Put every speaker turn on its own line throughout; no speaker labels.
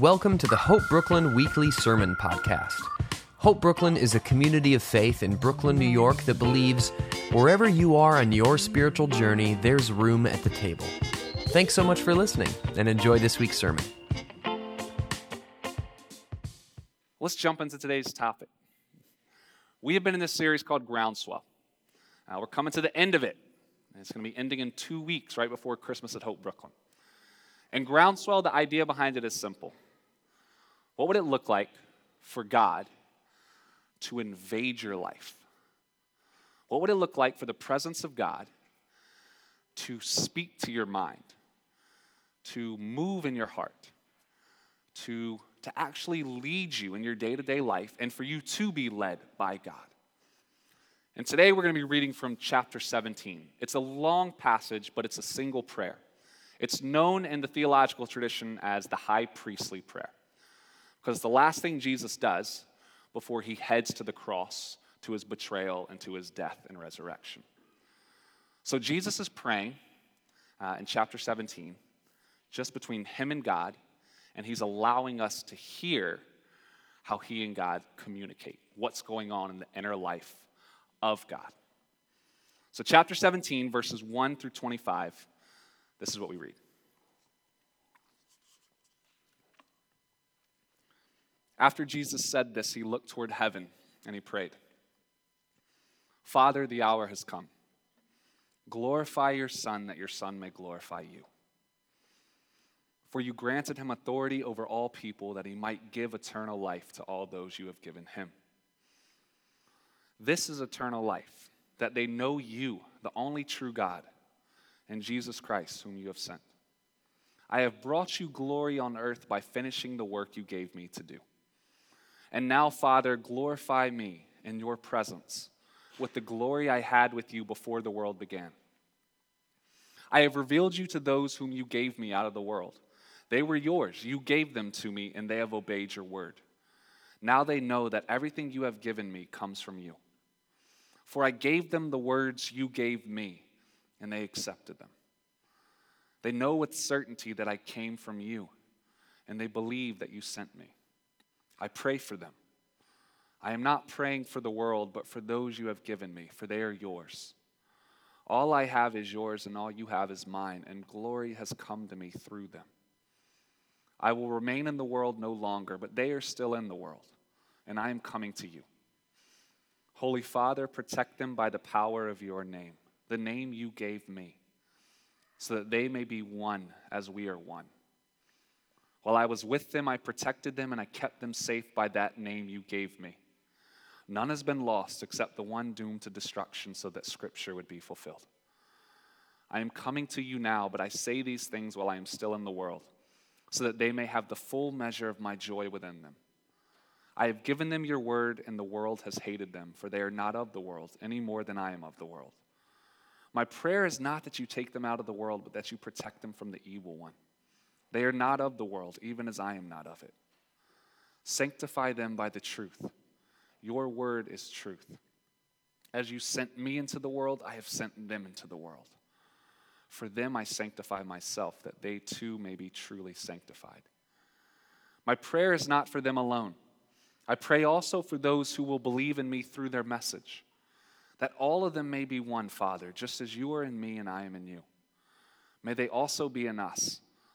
Welcome to the Hope Brooklyn Weekly Sermon Podcast. Hope Brooklyn is a community of faith in Brooklyn, New York that believes wherever you are on your spiritual journey, there's room at the table. Thanks so much for listening and enjoy this week's sermon.
Let's jump into today's topic. We have been in this series called Groundswell. Uh, we're coming to the end of it. It's going to be ending in two weeks, right before Christmas at Hope Brooklyn. And Groundswell, the idea behind it is simple. What would it look like for God to invade your life? What would it look like for the presence of God to speak to your mind, to move in your heart, to, to actually lead you in your day to day life, and for you to be led by God? And today we're going to be reading from chapter 17. It's a long passage, but it's a single prayer. It's known in the theological tradition as the high priestly prayer. Because the last thing Jesus does before he heads to the cross, to his betrayal, and to his death and resurrection. So Jesus is praying uh, in chapter 17, just between him and God, and he's allowing us to hear how he and God communicate, what's going on in the inner life of God. So, chapter 17, verses 1 through 25 this is what we read. After Jesus said this, he looked toward heaven and he prayed Father, the hour has come. Glorify your Son, that your Son may glorify you. For you granted him authority over all people, that he might give eternal life to all those you have given him. This is eternal life, that they know you, the only true God and Jesus Christ, whom you have sent. I have brought you glory on earth by finishing the work you gave me to do. And now, Father, glorify me in your presence with the glory I had with you before the world began. I have revealed you to those whom you gave me out of the world. They were yours. You gave them to me, and they have obeyed your word. Now they know that everything you have given me comes from you. For I gave them the words you gave me and they accepted them. They know with certainty that I came from you, and they believe that you sent me. I pray for them. I am not praying for the world, but for those you have given me, for they are yours. All I have is yours, and all you have is mine, and glory has come to me through them. I will remain in the world no longer, but they are still in the world, and I am coming to you. Holy Father, protect them by the power of your name the name you gave me, so that they may be one as we are one. While I was with them, I protected them and I kept them safe by that name you gave me. None has been lost except the one doomed to destruction, so that Scripture would be fulfilled. I am coming to you now, but I say these things while I am still in the world, so that they may have the full measure of my joy within them. I have given them your word, and the world has hated them, for they are not of the world, any more than I am of the world. My prayer is not that you take them out of the world, but that you protect them from the evil one. They are not of the world, even as I am not of it. Sanctify them by the truth. Your word is truth. As you sent me into the world, I have sent them into the world. For them I sanctify myself, that they too may be truly sanctified. My prayer is not for them alone. I pray also for those who will believe in me through their message that all of them may be one, Father, just as you are in me and I am in you. May they also be in us,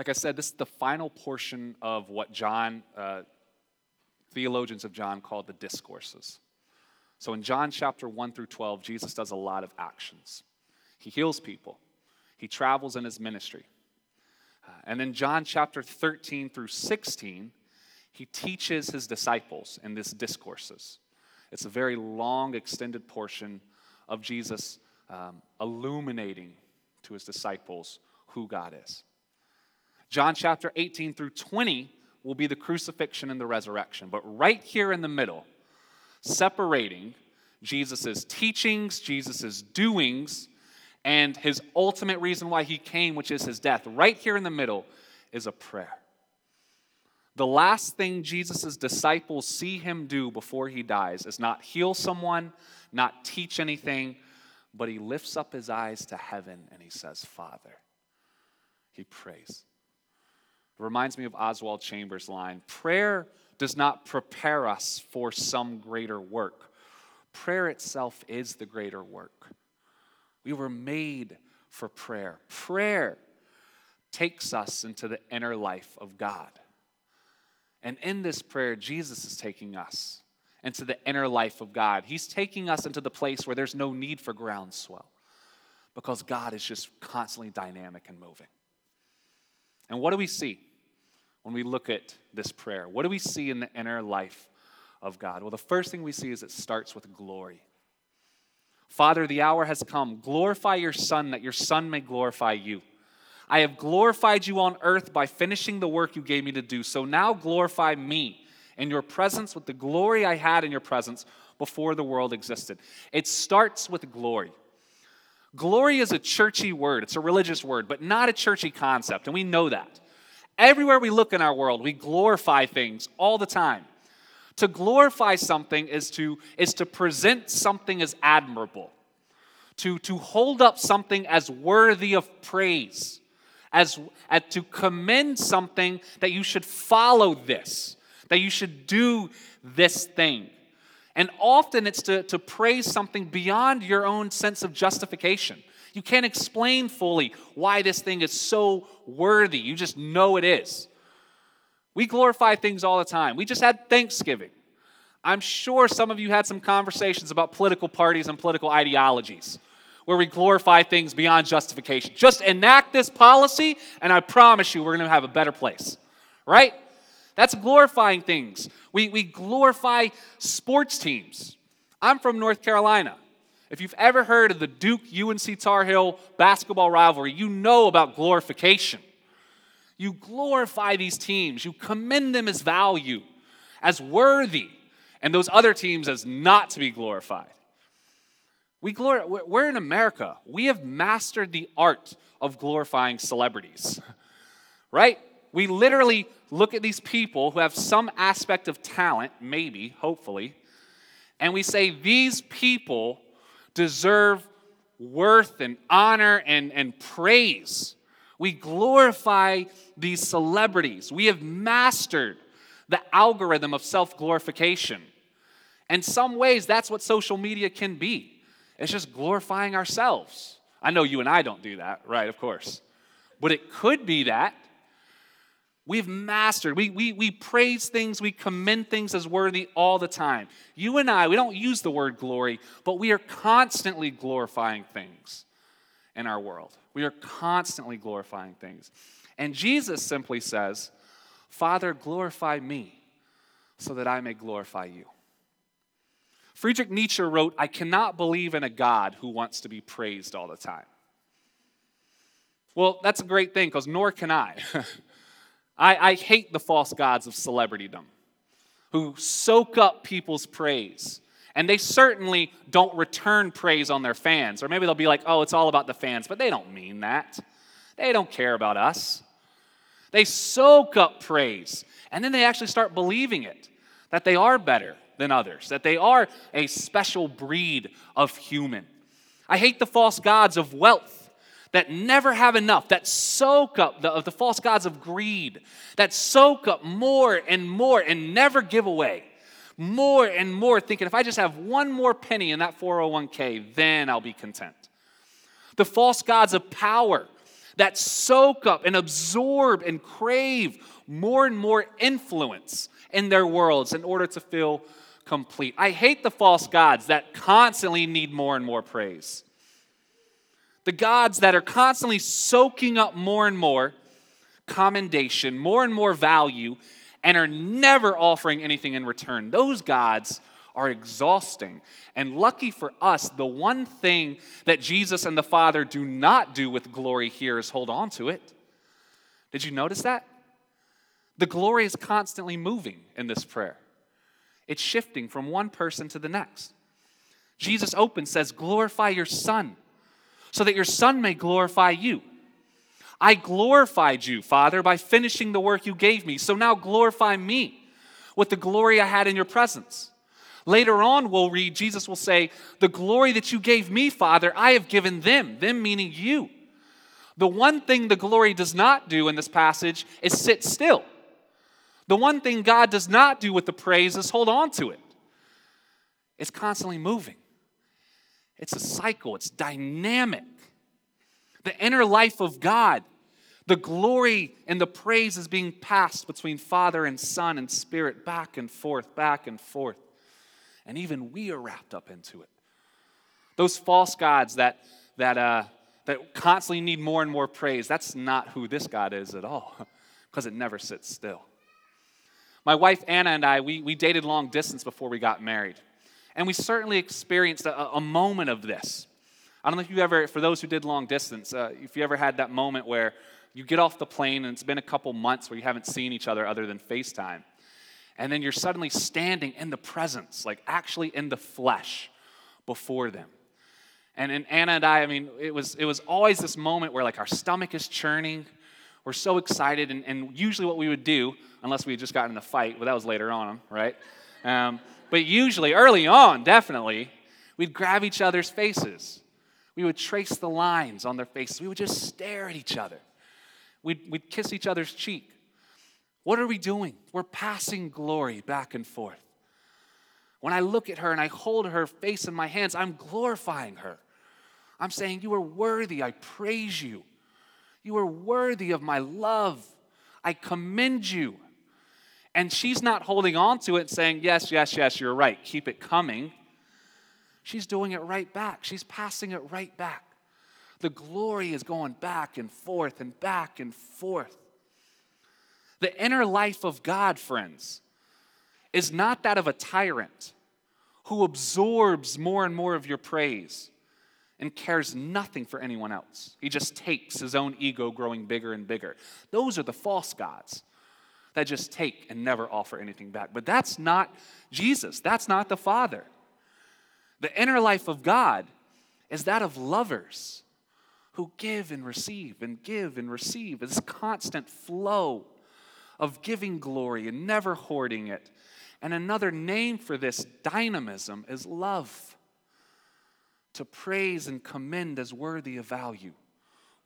Like I said, this is the final portion of what John, uh, theologians of John, called the discourses. So in John chapter 1 through 12, Jesus does a lot of actions. He heals people, he travels in his ministry. Uh, and then John chapter 13 through 16, he teaches his disciples in this discourses. It's a very long, extended portion of Jesus um, illuminating to his disciples who God is. John chapter 18 through 20 will be the crucifixion and the resurrection. But right here in the middle, separating Jesus' teachings, Jesus' doings, and his ultimate reason why he came, which is his death. Right here in the middle is a prayer. The last thing Jesus' disciples see him do before he dies is not heal someone, not teach anything, but he lifts up his eyes to heaven and he says, Father. He prays. It reminds me of Oswald Chambers' line prayer does not prepare us for some greater work. Prayer itself is the greater work. We were made for prayer. Prayer takes us into the inner life of God. And in this prayer, Jesus is taking us into the inner life of God. He's taking us into the place where there's no need for groundswell because God is just constantly dynamic and moving. And what do we see? When we look at this prayer? What do we see in the inner life of God? Well, the first thing we see is it starts with glory. Father, the hour has come. Glorify your Son, that your Son may glorify you. I have glorified you on earth by finishing the work you gave me to do. So now glorify me in your presence with the glory I had in your presence before the world existed. It starts with glory. Glory is a churchy word, it's a religious word, but not a churchy concept, and we know that. Everywhere we look in our world, we glorify things all the time. To glorify something is to, is to present something as admirable, to, to hold up something as worthy of praise, as, as to commend something that you should follow this, that you should do this thing. And often it's to, to praise something beyond your own sense of justification. You can't explain fully why this thing is so worthy. You just know it is. We glorify things all the time. We just had Thanksgiving. I'm sure some of you had some conversations about political parties and political ideologies where we glorify things beyond justification. Just enact this policy, and I promise you, we're going to have a better place. Right? That's glorifying things. We, we glorify sports teams. I'm from North Carolina. If you've ever heard of the Duke UNC Tar Heel basketball rivalry, you know about glorification. You glorify these teams, you commend them as value, as worthy, and those other teams as not to be glorified. We glor- we're in America. We have mastered the art of glorifying celebrities, right? We literally look at these people who have some aspect of talent, maybe, hopefully, and we say, these people deserve worth and honor and, and praise. We glorify these celebrities. We have mastered the algorithm of self glorification. In some ways, that's what social media can be. It's just glorifying ourselves. I know you and I don't do that, right? Of course. But it could be that. We've mastered. We, we, we praise things, we commend things as worthy all the time. You and I, we don't use the word glory, but we are constantly glorifying things in our world. We are constantly glorifying things. And Jesus simply says, Father, glorify me so that I may glorify you. Friedrich Nietzsche wrote, I cannot believe in a God who wants to be praised all the time. Well, that's a great thing because nor can I. I, I hate the false gods of celebritydom who soak up people's praise. And they certainly don't return praise on their fans. Or maybe they'll be like, oh, it's all about the fans, but they don't mean that. They don't care about us. They soak up praise. And then they actually start believing it that they are better than others, that they are a special breed of human. I hate the false gods of wealth that never have enough, that soak up the, the false gods of greed, that soak up more and more and never give away. More and more, thinking if I just have one more penny in that 401k, then I'll be content. The false gods of power that soak up and absorb and crave more and more influence in their worlds in order to feel complete. I hate the false gods that constantly need more and more praise. The gods that are constantly soaking up more and more commendation, more and more value, and are never offering anything in return. Those gods are exhausting. And lucky for us, the one thing that Jesus and the Father do not do with glory here is hold on to it. Did you notice that? The glory is constantly moving in this prayer, it's shifting from one person to the next. Jesus opens, says, Glorify your Son, so that your Son may glorify you. I glorified you, Father, by finishing the work you gave me. So now glorify me with the glory I had in your presence. Later on, we'll read, Jesus will say, The glory that you gave me, Father, I have given them, them meaning you. The one thing the glory does not do in this passage is sit still. The one thing God does not do with the praise is hold on to it. It's constantly moving, it's a cycle, it's dynamic. The inner life of God, the glory and the praise is being passed between Father and Son and Spirit back and forth, back and forth and even we are wrapped up into it. Those false gods that, that, uh, that constantly need more and more praise, that's not who this God is at all, because it never sits still. My wife Anna and I, we, we dated long distance before we got married. And we certainly experienced a, a moment of this. I don't know if you ever, for those who did long distance, uh, if you ever had that moment where you get off the plane and it's been a couple months where you haven't seen each other other than FaceTime and then you're suddenly standing in the presence, like actually in the flesh before them. And in Anna and I, I mean, it was, it was always this moment where like our stomach is churning. We're so excited. And, and usually what we would do, unless we had just gotten in a fight, well, that was later on, right? Um, but usually, early on, definitely, we'd grab each other's faces. We would trace the lines on their faces. We would just stare at each other. We'd, we'd kiss each other's cheek. What are we doing? We're passing glory back and forth. When I look at her and I hold her face in my hands, I'm glorifying her. I'm saying, You are worthy. I praise you. You are worthy of my love. I commend you. And she's not holding on to it saying, Yes, yes, yes, you're right. Keep it coming. She's doing it right back. She's passing it right back. The glory is going back and forth and back and forth. The inner life of God, friends, is not that of a tyrant who absorbs more and more of your praise and cares nothing for anyone else. He just takes his own ego growing bigger and bigger. Those are the false gods that just take and never offer anything back. But that's not Jesus, that's not the Father. The inner life of God is that of lovers who give and receive and give and receive. This constant flow of giving glory and never hoarding it. And another name for this dynamism is love. To praise and commend as worthy of value,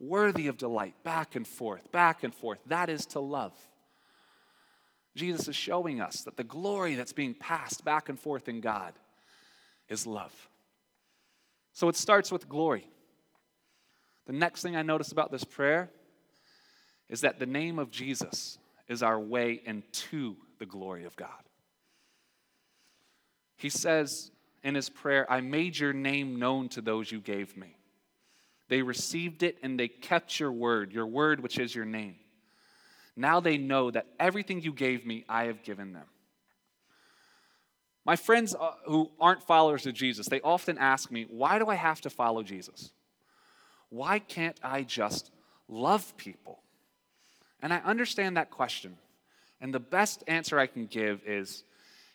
worthy of delight, back and forth, back and forth. That is to love. Jesus is showing us that the glory that's being passed back and forth in God is love. So it starts with glory. The next thing I notice about this prayer is that the name of Jesus is our way into the glory of God. He says in his prayer, I made your name known to those you gave me. They received it and they kept your word, your word, which is your name. Now they know that everything you gave me, I have given them. My friends uh, who aren't followers of Jesus, they often ask me, Why do I have to follow Jesus? Why can't I just love people? And I understand that question. And the best answer I can give is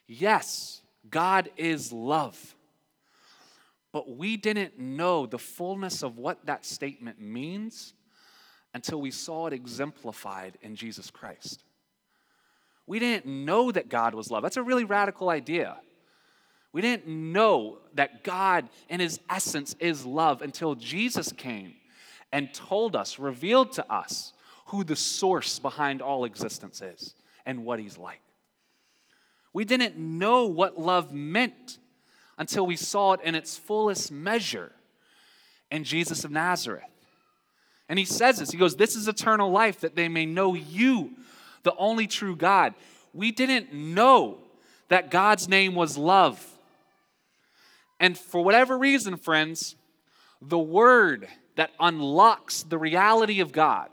yes, God is love. But we didn't know the fullness of what that statement means until we saw it exemplified in Jesus Christ. We didn't know that God was love. That's a really radical idea. We didn't know that God, in his essence, is love until Jesus came and told us, revealed to us who the source behind all existence is and what he's like. We didn't know what love meant until we saw it in its fullest measure in Jesus of Nazareth. And he says this He goes, This is eternal life, that they may know you, the only true God. We didn't know that God's name was love. And for whatever reason, friends, the word that unlocks the reality of God,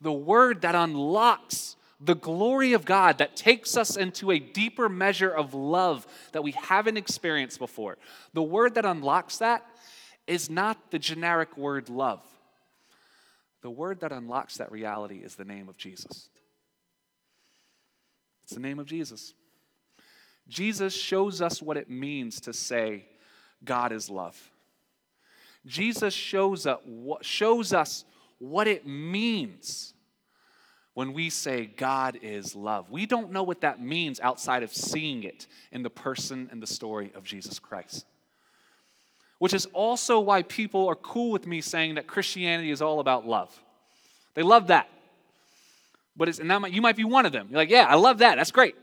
the word that unlocks the glory of God that takes us into a deeper measure of love that we haven't experienced before. The word that unlocks that is not the generic word love. The word that unlocks that reality is the name of Jesus. It's the name of Jesus. Jesus shows us what it means to say, God is love. Jesus shows, up, shows us what it means when we say God is love. We don't know what that means outside of seeing it in the person and the story of Jesus Christ. Which is also why people are cool with me saying that Christianity is all about love. They love that. But it's, and that might, you might be one of them. You're like, yeah, I love that. That's great.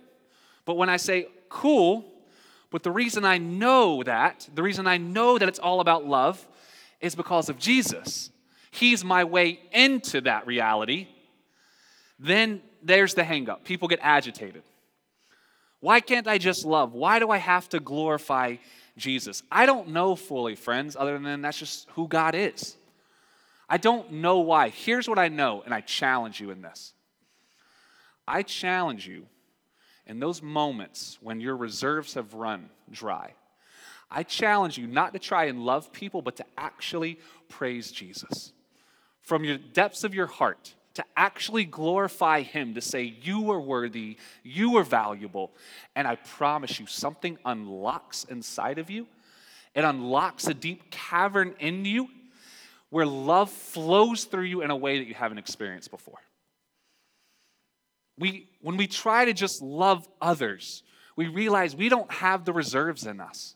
But when I say cool, but the reason I know that, the reason I know that it's all about love, is because of Jesus. He's my way into that reality then there's the hangup. People get agitated. Why can't I just love? Why do I have to glorify Jesus? I don't know fully, friends, other than that's just who God is. I don't know why. Here's what I know, and I challenge you in this. I challenge you in those moments when your reserves have run dry. I challenge you not to try and love people, but to actually praise Jesus. From your depths of your heart, to actually glorify Him, to say, You are worthy, you are valuable. And I promise you, something unlocks inside of you. It unlocks a deep cavern in you where love flows through you in a way that you haven't experienced before. We, when we try to just love others, we realize we don't have the reserves in us.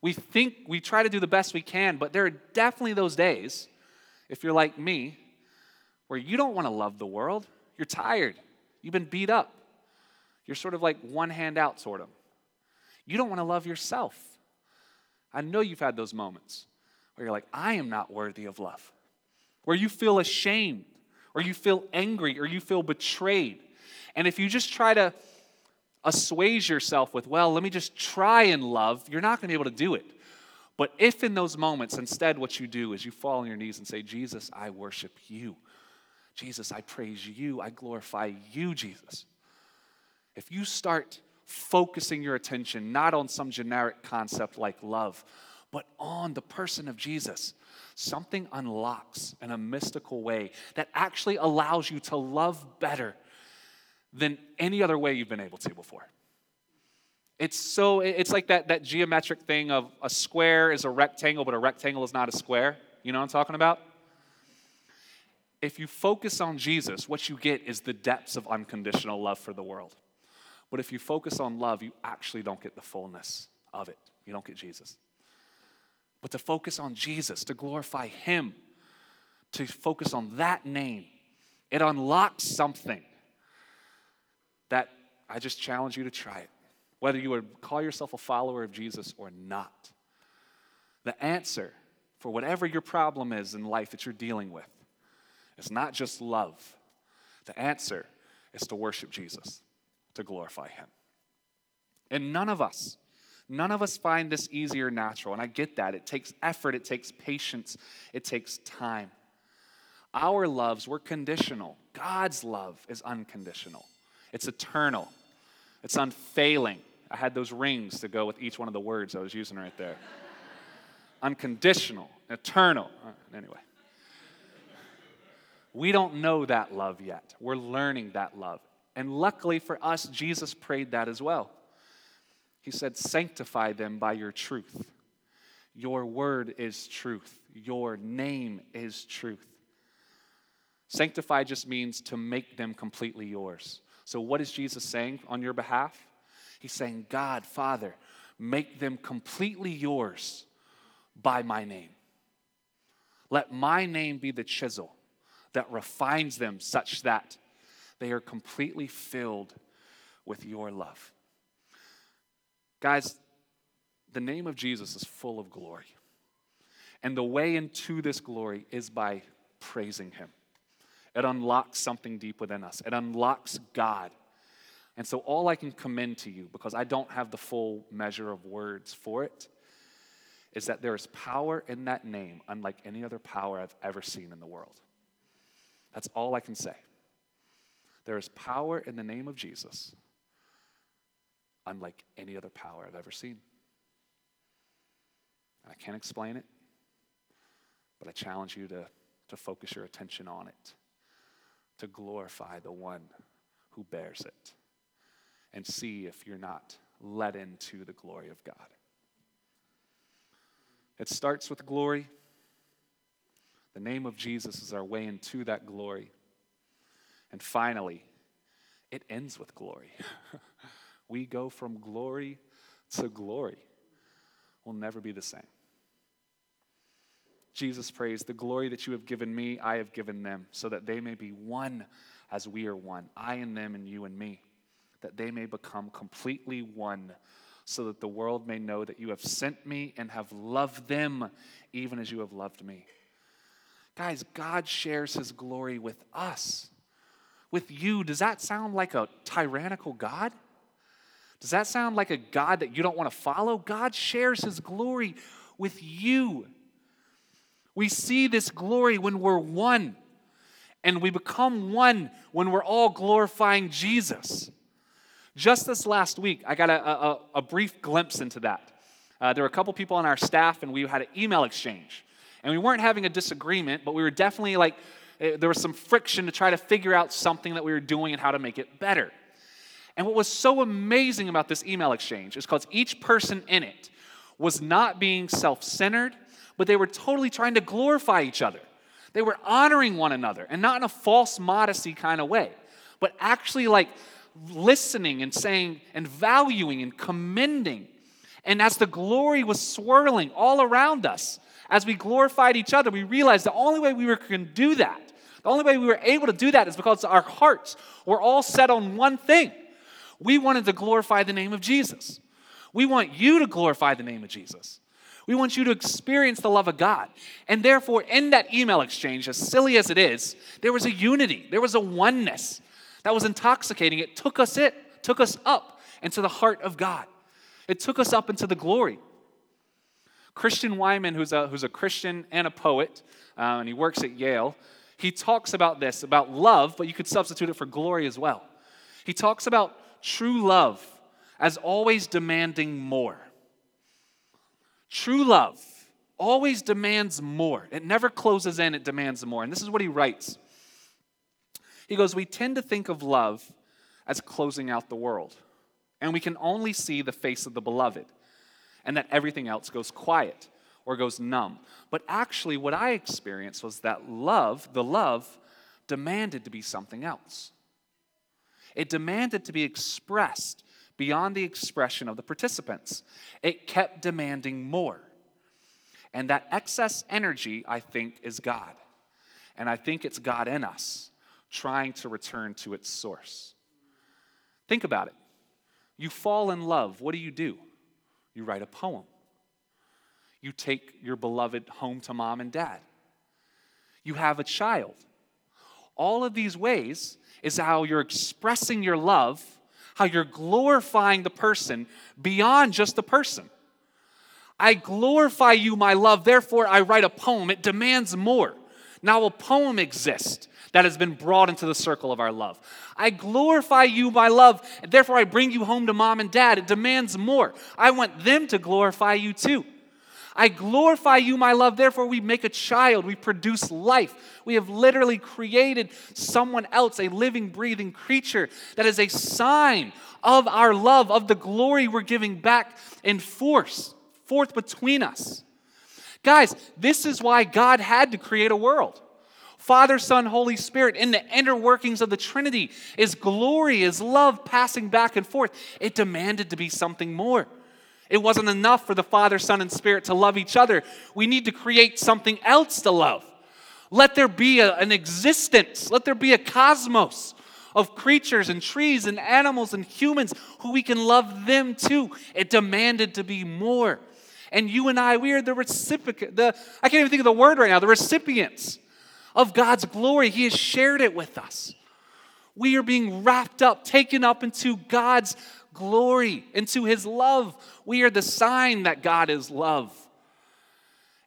We think we try to do the best we can, but there are definitely those days, if you're like me, where you don't want to love the world. You're tired. You've been beat up. You're sort of like one hand out, sort of. You don't want to love yourself. I know you've had those moments where you're like, I am not worthy of love, where you feel ashamed, or you feel angry, or you feel betrayed. And if you just try to assuage yourself with, well, let me just try and love, you're not going to be able to do it. But if in those moments, instead, what you do is you fall on your knees and say, Jesus, I worship you. Jesus, I praise you. I glorify you, Jesus. If you start focusing your attention not on some generic concept like love, but on the person of Jesus, something unlocks in a mystical way that actually allows you to love better than any other way you've been able to before. It's so it's like that, that geometric thing of a square is a rectangle, but a rectangle is not a square. You know what I'm talking about? If you focus on Jesus, what you get is the depths of unconditional love for the world. But if you focus on love, you actually don't get the fullness of it. You don't get Jesus. But to focus on Jesus, to glorify Him, to focus on that name, it unlocks something that I just challenge you to try it. Whether you would call yourself a follower of Jesus or not. The answer for whatever your problem is in life that you're dealing with it's not just love. The answer is to worship Jesus, to glorify Him. And none of us, none of us find this easy or natural. And I get that. It takes effort, it takes patience, it takes time. Our loves, we're conditional. God's love is unconditional, it's eternal, it's unfailing. I had those rings to go with each one of the words I was using right there. Unconditional, eternal. Anyway. We don't know that love yet. We're learning that love. And luckily for us, Jesus prayed that as well. He said, Sanctify them by your truth. Your word is truth. Your name is truth. Sanctify just means to make them completely yours. So, what is Jesus saying on your behalf? He's saying, God, Father, make them completely yours by my name. Let my name be the chisel that refines them such that they are completely filled with your love. Guys, the name of Jesus is full of glory. And the way into this glory is by praising Him. It unlocks something deep within us, it unlocks God. And so, all I can commend to you, because I don't have the full measure of words for it, is that there is power in that name, unlike any other power I've ever seen in the world. That's all I can say. There is power in the name of Jesus, unlike any other power I've ever seen. I can't explain it, but I challenge you to, to focus your attention on it, to glorify the one who bears it and see if you're not led into the glory of God. It starts with glory. The name of Jesus is our way into that glory. And finally, it ends with glory. we go from glory to glory. We'll never be the same. Jesus prays, The glory that you have given me, I have given them, so that they may be one as we are one, I and them and you and me that they may become completely one, so that the world may know that you have sent me and have loved them even as you have loved me. Guys, God shares his glory with us. With you, does that sound like a tyrannical God? Does that sound like a God that you don't want to follow? God shares his glory with you. We see this glory when we're one, and we become one when we're all glorifying Jesus. Just this last week, I got a, a, a brief glimpse into that. Uh, there were a couple people on our staff, and we had an email exchange. And we weren't having a disagreement, but we were definitely like, eh, there was some friction to try to figure out something that we were doing and how to make it better. And what was so amazing about this email exchange is because each person in it was not being self centered, but they were totally trying to glorify each other. They were honoring one another, and not in a false modesty kind of way, but actually like listening and saying and valuing and commending. And as the glory was swirling all around us, as we glorified each other, we realized the only way we were, can do that, the only way we were able to do that is because our hearts were all set on one thing. We wanted to glorify the name of Jesus. We want you to glorify the name of Jesus. We want you to experience the love of God. And therefore, in that email exchange, as silly as it is, there was a unity, there was a oneness that was intoxicating. It took us it, took us up into the heart of God. It took us up into the glory. Christian Wiman, who's a, who's a Christian and a poet, uh, and he works at Yale, he talks about this, about love, but you could substitute it for glory as well. He talks about true love as always demanding more. True love always demands more. It never closes in, it demands more. And this is what he writes he goes, We tend to think of love as closing out the world, and we can only see the face of the beloved, and that everything else goes quiet or goes numb. But actually, what I experienced was that love, the love, demanded to be something else. It demanded to be expressed beyond the expression of the participants. It kept demanding more. And that excess energy, I think, is God. And I think it's God in us trying to return to its source. Think about it. You fall in love. What do you do? You write a poem. You take your beloved home to mom and dad. You have a child. All of these ways is how you're expressing your love, how you're glorifying the person beyond just the person. I glorify you, my love, therefore I write a poem. It demands more. Now a poem exists that has been brought into the circle of our love. I glorify you, my love, and therefore I bring you home to mom and dad. It demands more. I want them to glorify you too. I glorify you, my love, therefore we make a child, we produce life. We have literally created someone else, a living, breathing creature that is a sign of our love, of the glory we're giving back in force, forth between us. Guys, this is why God had to create a world. Father, Son, Holy Spirit, in the inner workings of the Trinity, is glory, is love passing back and forth. It demanded to be something more. It wasn't enough for the Father, Son, and Spirit to love each other. We need to create something else to love. Let there be a, an existence, let there be a cosmos of creatures and trees and animals and humans who we can love them too. It demanded to be more. And you and I, we are the recipient, the I can't even think of the word right now, the recipients of God's glory. He has shared it with us. We are being wrapped up, taken up into God's glory, into His love. We are the sign that God is love.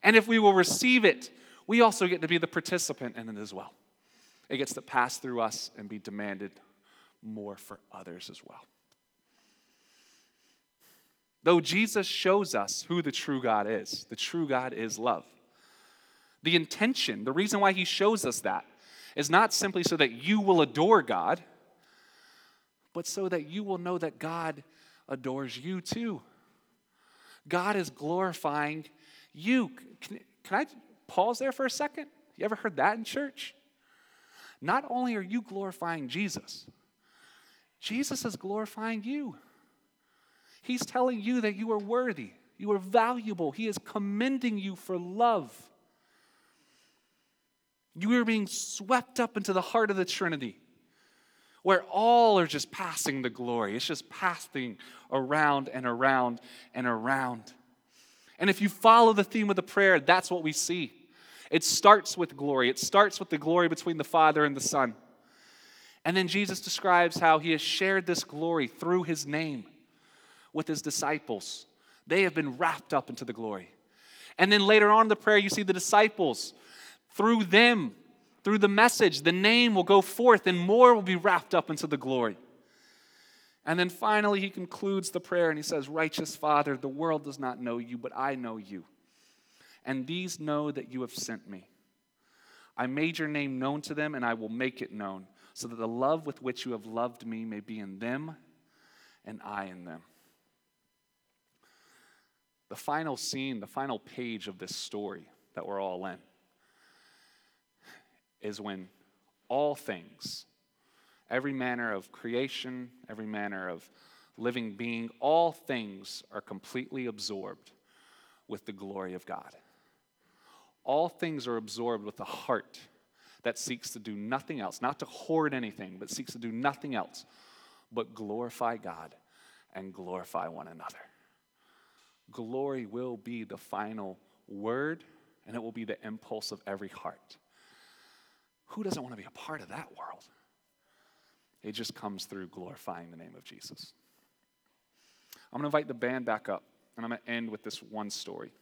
And if we will receive it, we also get to be the participant in it as well. It gets to pass through us and be demanded more for others as well. Though Jesus shows us who the true God is, the true God is love. The intention, the reason why he shows us that, is not simply so that you will adore God, but so that you will know that God adores you too. God is glorifying you. Can, can I pause there for a second? You ever heard that in church? Not only are you glorifying Jesus, Jesus is glorifying you. He's telling you that you are worthy, you are valuable. He is commending you for love. You are being swept up into the heart of the Trinity, where all are just passing the glory. It's just passing around and around and around. And if you follow the theme of the prayer, that's what we see. It starts with glory, it starts with the glory between the Father and the Son. And then Jesus describes how he has shared this glory through his name with his disciples. They have been wrapped up into the glory. And then later on in the prayer, you see the disciples through them, through the message, the name will go forth and more will be wrapped up into the glory. And then finally, he concludes the prayer and he says, Righteous Father, the world does not know you, but I know you. And these know that you have sent me. I made your name known to them, and I will make it known, so that the love with which you have loved me may be in them, and I in them. The final scene, the final page of this story that we're all in is when all things, every manner of creation, every manner of living being, all things are completely absorbed with the glory of God. All things are absorbed with a heart that seeks to do nothing else, not to hoard anything, but seeks to do nothing else but glorify God and glorify one another. Glory will be the final word, and it will be the impulse of every heart. Who doesn't want to be a part of that world? It just comes through glorifying the name of Jesus. I'm going to invite the band back up, and I'm going to end with this one story.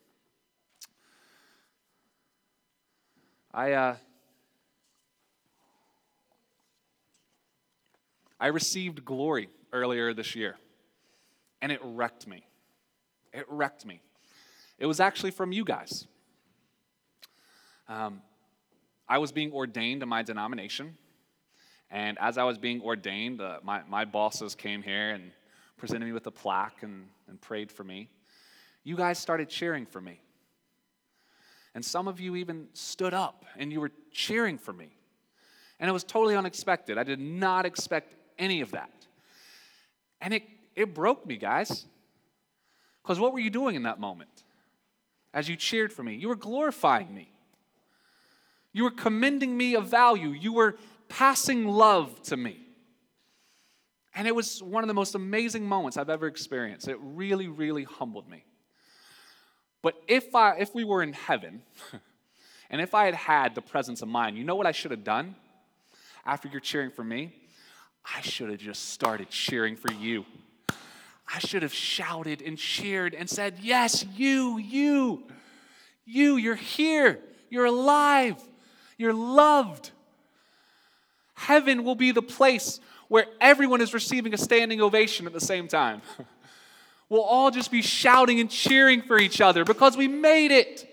I, uh, I received glory earlier this year, and it wrecked me. It wrecked me. It was actually from you guys. Um, I was being ordained in my denomination. And as I was being ordained, uh, my, my bosses came here and presented me with a plaque and, and prayed for me. You guys started cheering for me. And some of you even stood up and you were cheering for me. And it was totally unexpected. I did not expect any of that. And it, it broke me, guys. Because what were you doing in that moment as you cheered for me? You were glorifying me. You were commending me of value. You were passing love to me. And it was one of the most amazing moments I've ever experienced. It really, really humbled me. But if, I, if we were in heaven, and if I had had the presence of mind, you know what I should have done after you're cheering for me? I should have just started cheering for you. I should have shouted and cheered and said, Yes, you, you, you, you're here, you're alive, you're loved. Heaven will be the place where everyone is receiving a standing ovation at the same time. we'll all just be shouting and cheering for each other because we made it.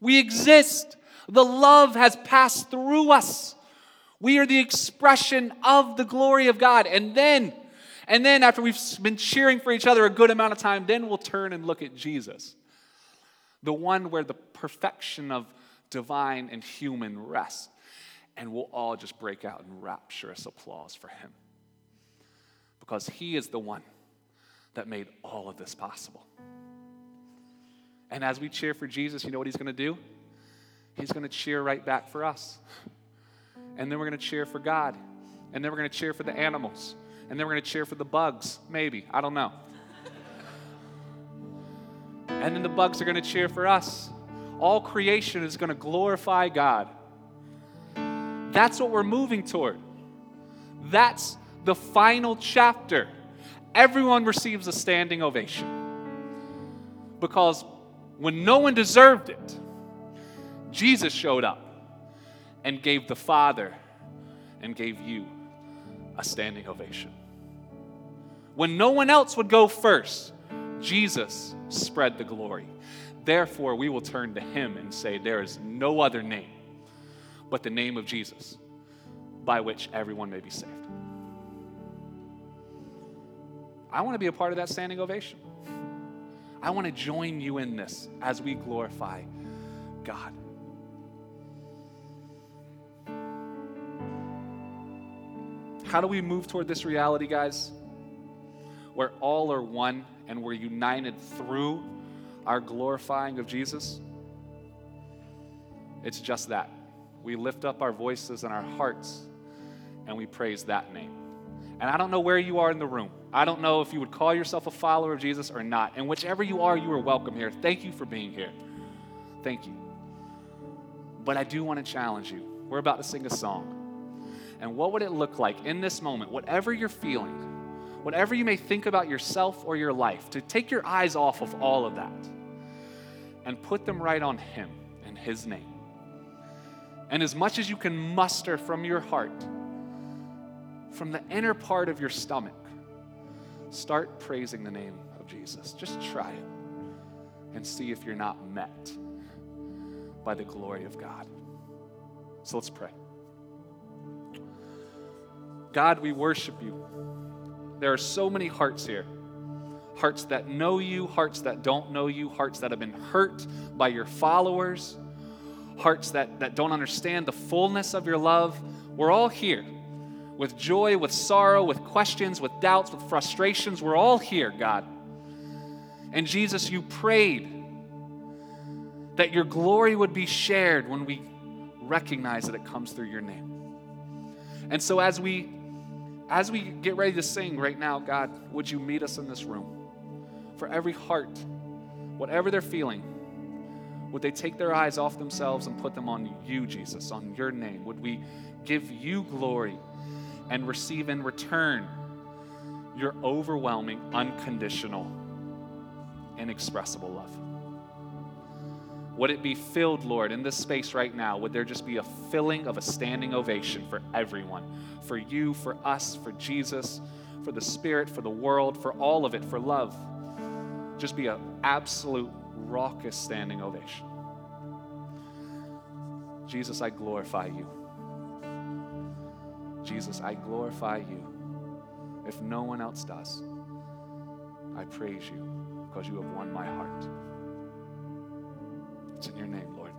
We exist. The love has passed through us. We are the expression of the glory of God. And then, and then after we've been cheering for each other a good amount of time, then we'll turn and look at Jesus. The one where the perfection of divine and human rests. And we'll all just break out in rapturous applause for him. Because he is the one that made all of this possible. And as we cheer for Jesus, you know what he's going to do? He's going to cheer right back for us. And then we're going to cheer for God. And then we're going to cheer for the animals. And then we're going to cheer for the bugs, maybe. I don't know. and then the bugs are going to cheer for us all creation is going to glorify God. That's what we're moving toward. That's the final chapter. Everyone receives a standing ovation. Because when no one deserved it, Jesus showed up and gave the Father and gave you a standing ovation. When no one else would go first, Jesus spread the glory. Therefore, we will turn to him and say, There is no other name but the name of Jesus by which everyone may be saved. I want to be a part of that standing ovation. I want to join you in this as we glorify God. How do we move toward this reality, guys? Where all are one and we're united through our glorifying of Jesus? It's just that. We lift up our voices and our hearts and we praise that name. And I don't know where you are in the room. I don't know if you would call yourself a follower of Jesus or not. And whichever you are, you are welcome here. Thank you for being here. Thank you. But I do want to challenge you. We're about to sing a song. And what would it look like in this moment, whatever you're feeling, whatever you may think about yourself or your life, to take your eyes off of all of that and put them right on Him and His name. And as much as you can muster from your heart, from the inner part of your stomach, start praising the name of Jesus. Just try it and see if you're not met by the glory of God. So let's pray. God, we worship you. There are so many hearts here hearts that know you, hearts that don't know you, hearts that have been hurt by your followers, hearts that, that don't understand the fullness of your love. We're all here with joy, with sorrow, with questions, with doubts, with frustrations. We're all here, God. And Jesus, you prayed that your glory would be shared when we recognize that it comes through your name. And so as we as we get ready to sing right now, God, would you meet us in this room? For every heart, whatever they're feeling, would they take their eyes off themselves and put them on you, Jesus, on your name? Would we give you glory and receive in return your overwhelming, unconditional, inexpressible love? Would it be filled, Lord, in this space right now? Would there just be a filling of a standing ovation for everyone? For you, for us, for Jesus, for the Spirit, for the world, for all of it, for love? Just be an absolute raucous standing ovation. Jesus, I glorify you. Jesus, I glorify you. If no one else does, I praise you because you have won my heart. It's in your name, Lord.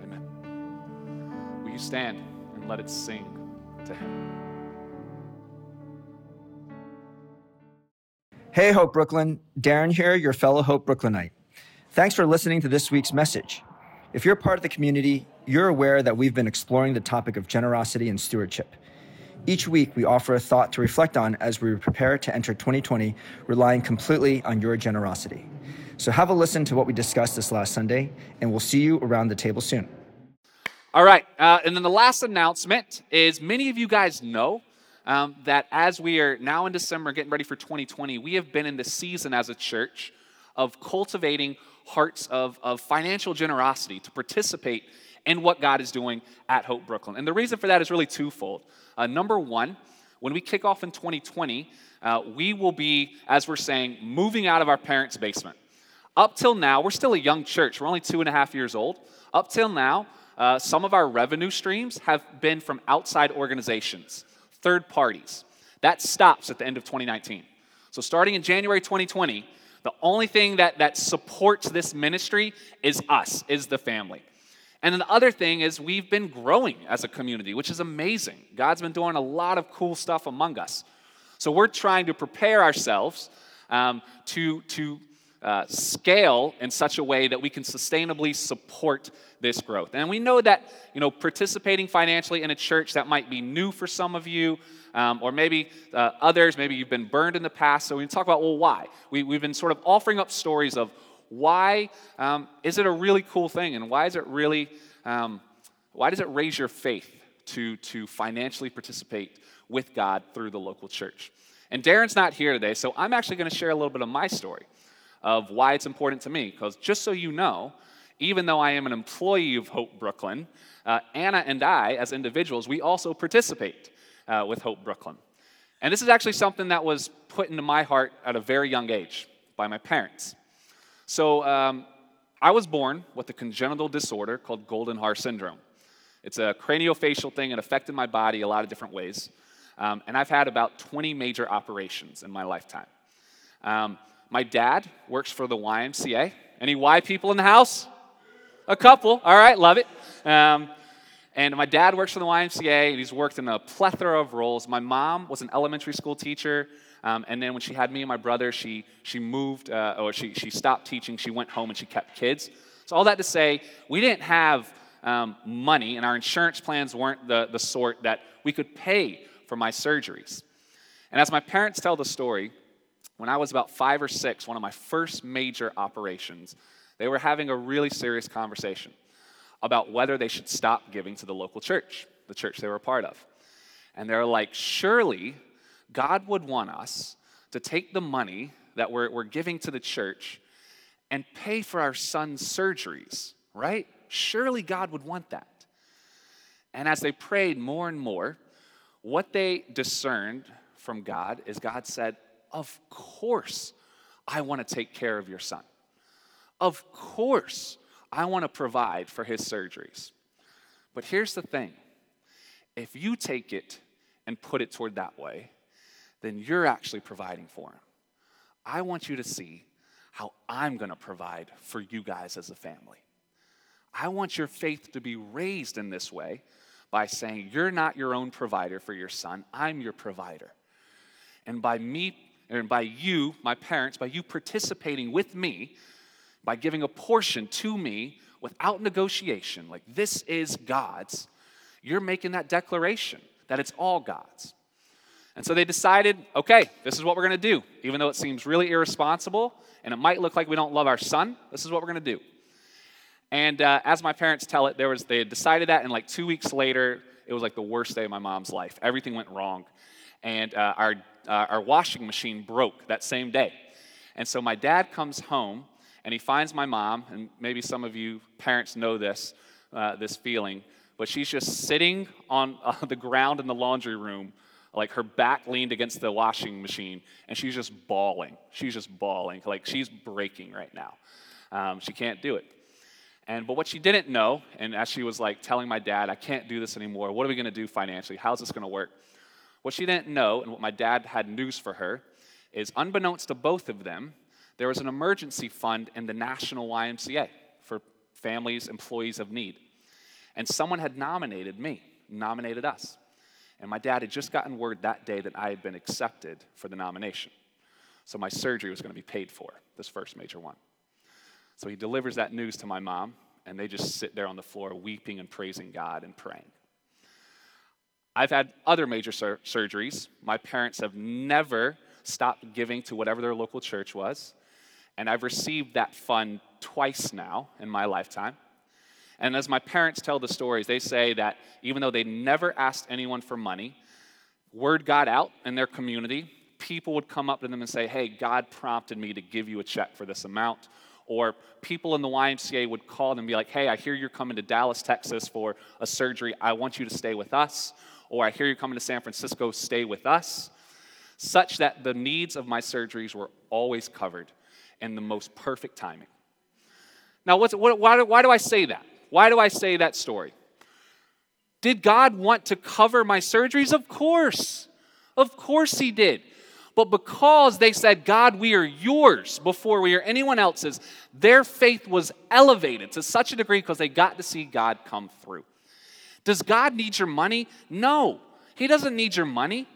Amen. Will you stand and let it sing to him?
Hey, Hope Brooklyn. Darren here, your fellow Hope Brooklynite. Thanks for listening to this week's message. If you're part of the community, you're aware that we've been exploring the topic of generosity and stewardship. Each week, we offer a thought to reflect on as we prepare to enter 2020, relying completely on your generosity. So have a listen to what we discussed this last Sunday, and we'll see you around the table soon.
All right. Uh, and then the last announcement is many of you guys know um, that as we are now in December getting ready for 2020, we have been in the season as a church of cultivating hearts of, of financial generosity to participate in what God is doing at Hope Brooklyn. And the reason for that is really twofold. Uh, number one, when we kick off in 2020, uh, we will be, as we're saying, moving out of our parents' basement. Up till now, we're still a young church. We're only two and a half years old. Up till now, uh, some of our revenue streams have been from outside organizations, third parties. That stops at the end of 2019. So, starting in January 2020, the only thing that, that supports this ministry is us, is the family. And then the other thing is we've been growing as a community, which is amazing. God's been doing a lot of cool stuff among us. So we're trying to prepare ourselves um, to, to uh, scale in such a way that we can sustainably support this growth. And we know that, you know, participating financially in a church that might be new for some of you, um, or maybe uh, others, maybe you've been burned in the past. So we talk about, well, why? We, we've been sort of offering up stories of why um, is it a really cool thing, and why is it really, um, why does it raise your faith to, to financially participate with God through the local church. And Darren's not here today, so I'm actually going to share a little bit of my story of why it's important to me. Because just so you know, even though I am an employee of Hope Brooklyn, uh, Anna and I, as individuals, we also participate uh, with Hope Brooklyn. And this is actually something that was put into my heart at a very young age by my parents. So um, I was born with a congenital disorder called Goldenhar syndrome. It's a craniofacial thing, it affected my body a lot of different ways. Um, and I've had about 20 major operations in my lifetime. Um, my dad works for the YMCA. Any Y people in the house? A couple. All right, love it. Um, and my dad works for the YMCA, and he's worked in a plethora of roles. My mom was an elementary school teacher, um, and then when she had me and my brother, she, she moved, uh, or she, she stopped teaching. She went home and she kept kids. So, all that to say, we didn't have um, money, and our insurance plans weren't the, the sort that we could pay for my surgeries. And as my parents tell the story, when I was about five or six, one of my first major operations, they were having a really serious conversation about whether they should stop giving to the local church, the church they were a part of. And they're like, surely God would want us to take the money that we're, we're giving to the church and pay for our son's surgeries, right? Surely God would want that. And as they prayed more and more, what they discerned from God is God said, Of course, I want to take care of your son. Of course, I want to provide for his surgeries. But here's the thing if you take it and put it toward that way, then you're actually providing for him. I want you to see how I'm going to provide for you guys as a family. I want your faith to be raised in this way by saying, You're not your own provider for your son, I'm your provider. And by me, and by you, my parents, by you participating with me, by giving a portion to me without negotiation, like this is God's, you're making that declaration that it's all God's. And so they decided, okay, this is what we're going to do. Even though it seems really irresponsible and it might look like we don't love our son, this is what we're going to do. And uh, as my parents tell it, there was they had decided that, and like two weeks later, it was like the worst day of my mom's life. Everything went wrong, and uh, our uh, our washing machine broke that same day. And so my dad comes home and he finds my mom, and maybe some of you parents know this, uh, this feeling, but she's just sitting on uh, the ground in the laundry room, like her back leaned against the washing machine, and she's just bawling. She's just bawling, like she's breaking right now. Um, she can't do it. And but what she didn't know, and as she was like telling my dad, I can't do this anymore. What are we going to do financially? How's this going to work? What she didn't know, and what my dad had news for her, is unbeknownst to both of them, there was an emergency fund in the National YMCA for families, employees of need. And someone had nominated me, nominated us. And my dad had just gotten word that day that I had been accepted for the nomination. So my surgery was going to be paid for, this first major one. So he delivers that news to my mom, and they just sit there on the floor weeping and praising God and praying. I've had other major sur- surgeries. My parents have never stopped giving to whatever their local church was. And I've received that fund twice now in my lifetime. And as my parents tell the stories, they say that even though they never asked anyone for money, word got out in their community. People would come up to them and say, Hey, God prompted me to give you a check for this amount. Or people in the YMCA would call them and be like, Hey, I hear you're coming to Dallas, Texas for a surgery. I want you to stay with us. Or I hear you're coming to San Francisco, stay with us. Such that the needs of my surgeries were always covered in the most perfect timing. Now, what's, what, why, why do I say that? Why do I say that story? Did God want to cover my surgeries? Of course. Of course, He did. But because they said, God, we are yours before we are anyone else's, their faith was elevated to such a degree because they got to see God come through. Does God need your money? No, He doesn't need your money.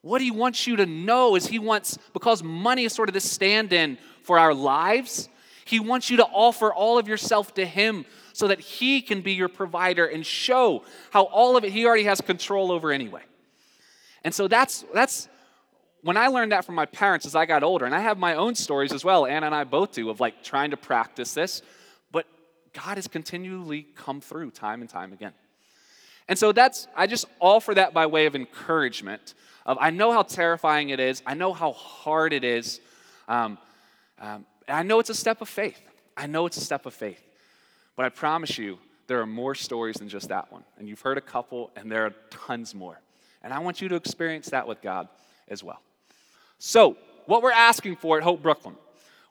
What He wants you to know is He wants, because money is sort of the stand in for our lives, He wants you to offer all of yourself to Him so that He can be your provider and show how all of it He already has control over anyway. And so that's, that's, when I learned that from my parents as I got older, and I have my own stories as well, Anna and I both do, of like trying to practice this, but God has continually come through time and time again. And so that's, I just offer that by way of encouragement. Of I know how terrifying it is, I know how hard it is. Um, um, I know it's a step of faith. I know it's a step of faith. But I promise you, there are more stories than just that one. And you've heard a couple, and there are tons more. And I want you to experience that with God as well. So, what we're asking for at Hope Brooklyn,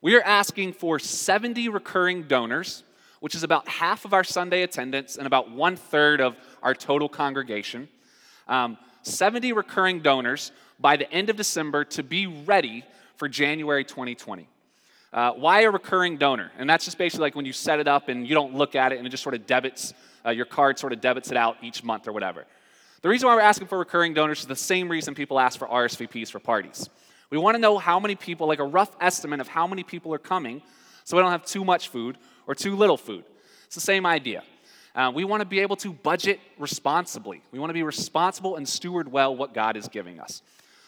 we are asking for 70 recurring donors, which is about half of our Sunday attendance and about one third of our total congregation. Um, 70 recurring donors by the end of December to be ready for January 2020. Uh, why a recurring donor? And that's just basically like when you set it up and you don't look at it and it just sort of debits, uh, your card sort of debits it out each month or whatever. The reason why we're asking for recurring donors is the same reason people ask for RSVPs for parties. We want to know how many people, like a rough estimate of how many people are coming, so we don't have too much food or too little food. It's the same idea. Uh, we want to be able to budget responsibly. We want to be responsible and steward well what God is giving us.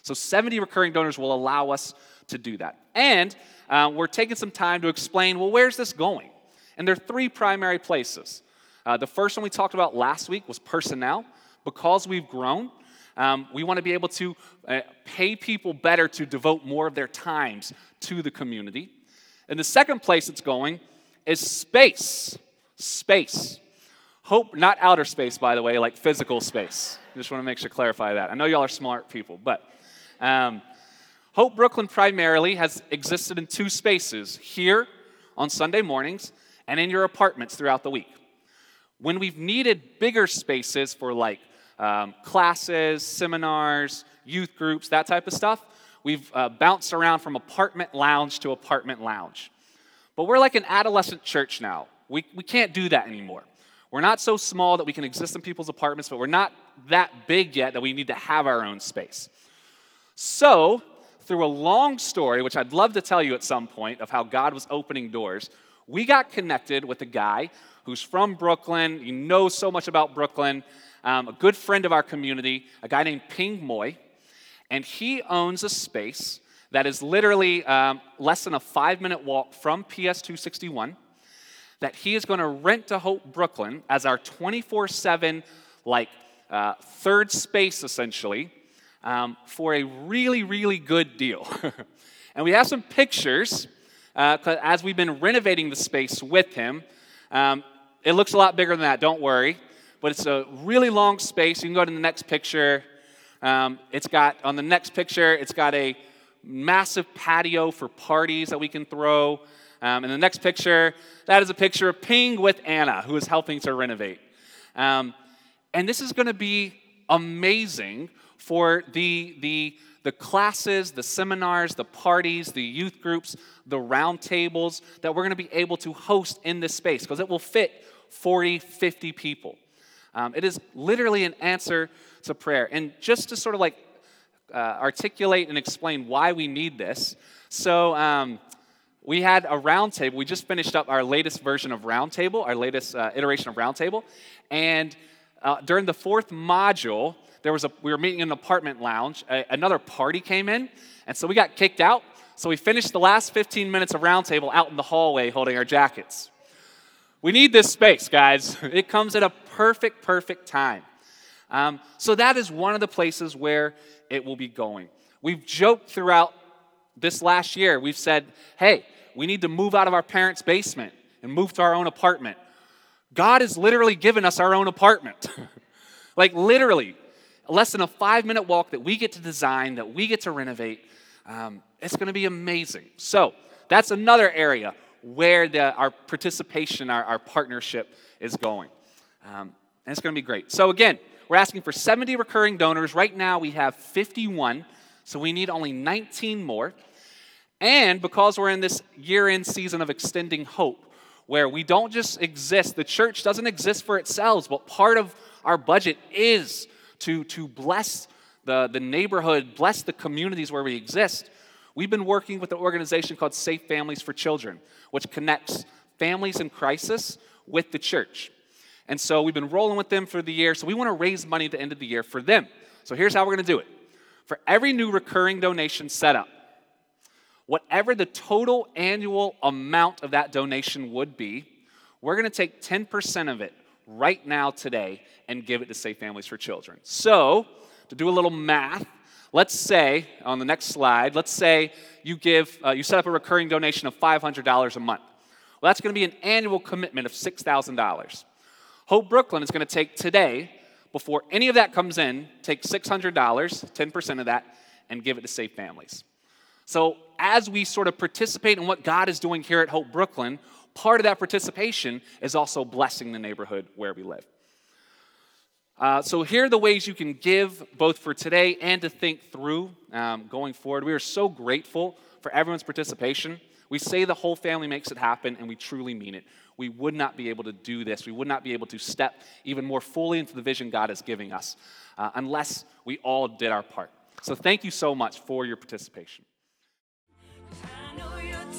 So 70 recurring donors will allow us to do that. And uh, we're taking some time to explain well, where's this going? And there are three primary places. Uh, the first one we talked about last week was personnel. Because we've grown, um, we want to be able to uh, pay people better to devote more of their times to the community. And the second place it's going is space. Space. Hope, not outer space, by the way, like physical space. Just want to make sure to clarify that. I know y'all are smart people, but um, Hope Brooklyn primarily has existed in two spaces here on Sunday mornings and in your apartments throughout the week. When we've needed bigger spaces for like um, classes, seminars, youth groups, that type of stuff, we've uh, bounced around from apartment lounge to apartment lounge. But we're like an adolescent church now. We, we can't do that anymore. We're not so small that we can exist in people's apartments, but we're not that big yet that we need to have our own space. So, through a long story, which I'd love to tell you at some point, of how God was opening doors, we got connected with a guy who's from Brooklyn. You know so much about Brooklyn, um, a good friend of our community, a guy named Ping Moy. And he owns a space that is literally um, less than a five minute walk from PS 261 that he is going to rent to Hope Brooklyn as our 24 7, like, uh, third space essentially um, for a really, really good deal. and we have some pictures uh, as we've been renovating the space with him. Um, it looks a lot bigger than that, don't worry. But it's a really long space. You can go to the next picture. Um, it's got, on the next picture, it's got a massive patio for parties that we can throw. Um, and the next picture, that is a picture of Ping with Anna, who is helping to renovate. Um, and this is going to be amazing for the, the, the classes, the seminars, the parties, the youth groups, the roundtables that we're going to be able to host in this space because it will fit 40, 50 people. Um, it is literally an answer to prayer. And just to sort of like uh, articulate and explain why we need this, so um, we had a roundtable. We just finished up our latest version of Roundtable, our latest uh, iteration of Roundtable. And uh, during the fourth module, there was a, we were meeting in an apartment lounge. A, another party came in, and so we got kicked out. So we finished the last 15 minutes of roundtable out in the hallway holding our jackets. We need this space, guys. It comes at a perfect, perfect time. Um, so that is one of the places where it will be going. We've joked throughout this last year. We've said, hey, we need to move out of our parents' basement and move to our own apartment. God has literally given us our own apartment. like, literally, less than a five minute walk that we get to design, that we get to renovate. Um, it's going to be amazing. So that's another area where the, our participation, our, our partnership is going. Um, and it's going to be great. So again, we're asking for 70 recurring donors. Right now we have 51, so we need only 19 more. And because we're in this year end season of extending hope, where we don't just exist, the church doesn't exist for itself, but part of our budget is to, to bless the, the neighborhood, bless the communities where we exist. We've been working with an organization called Safe Families for Children, which connects families in crisis with the church. And so we've been rolling with them for the year. So we want to raise money at the end of the year for them. So here's how we're going to do it for every new recurring donation set up, whatever the total annual amount of that donation would be, we're going to take 10% of it right now, today, and give it to Safe Families for Children. So, to do a little math, let's say on the next slide, let's say you give, uh, you set up a recurring donation of $500 a month. Well, that's going to be an annual commitment of $6,000. Hope Brooklyn is going to take today, before any of that comes in, take $600, 10% of that, and give it to Safe Families. So, as we sort of participate in what God is doing here at Hope Brooklyn, part of that participation is also blessing the neighborhood where we live. Uh, so, here are the ways you can give both for today and to think through um, going forward. We are so grateful for everyone's participation. We say the whole family makes it happen, and we truly mean it. We would not be able to do this. We would not be able to step even more fully into the vision God is giving us uh, unless we all did our part. So, thank you so much for your participation.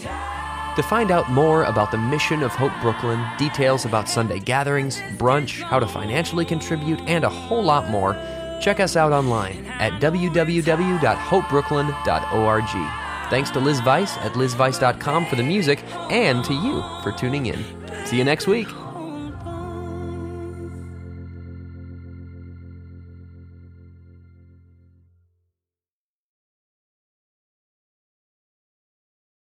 To find out more about the mission of Hope Brooklyn, details about Sunday gatherings, brunch, how to financially contribute, and a whole lot more, check us out online at www.hopebrooklyn.org. Thanks to Liz Weiss at lizweiss.com for the music and to you for tuning in. See you next week.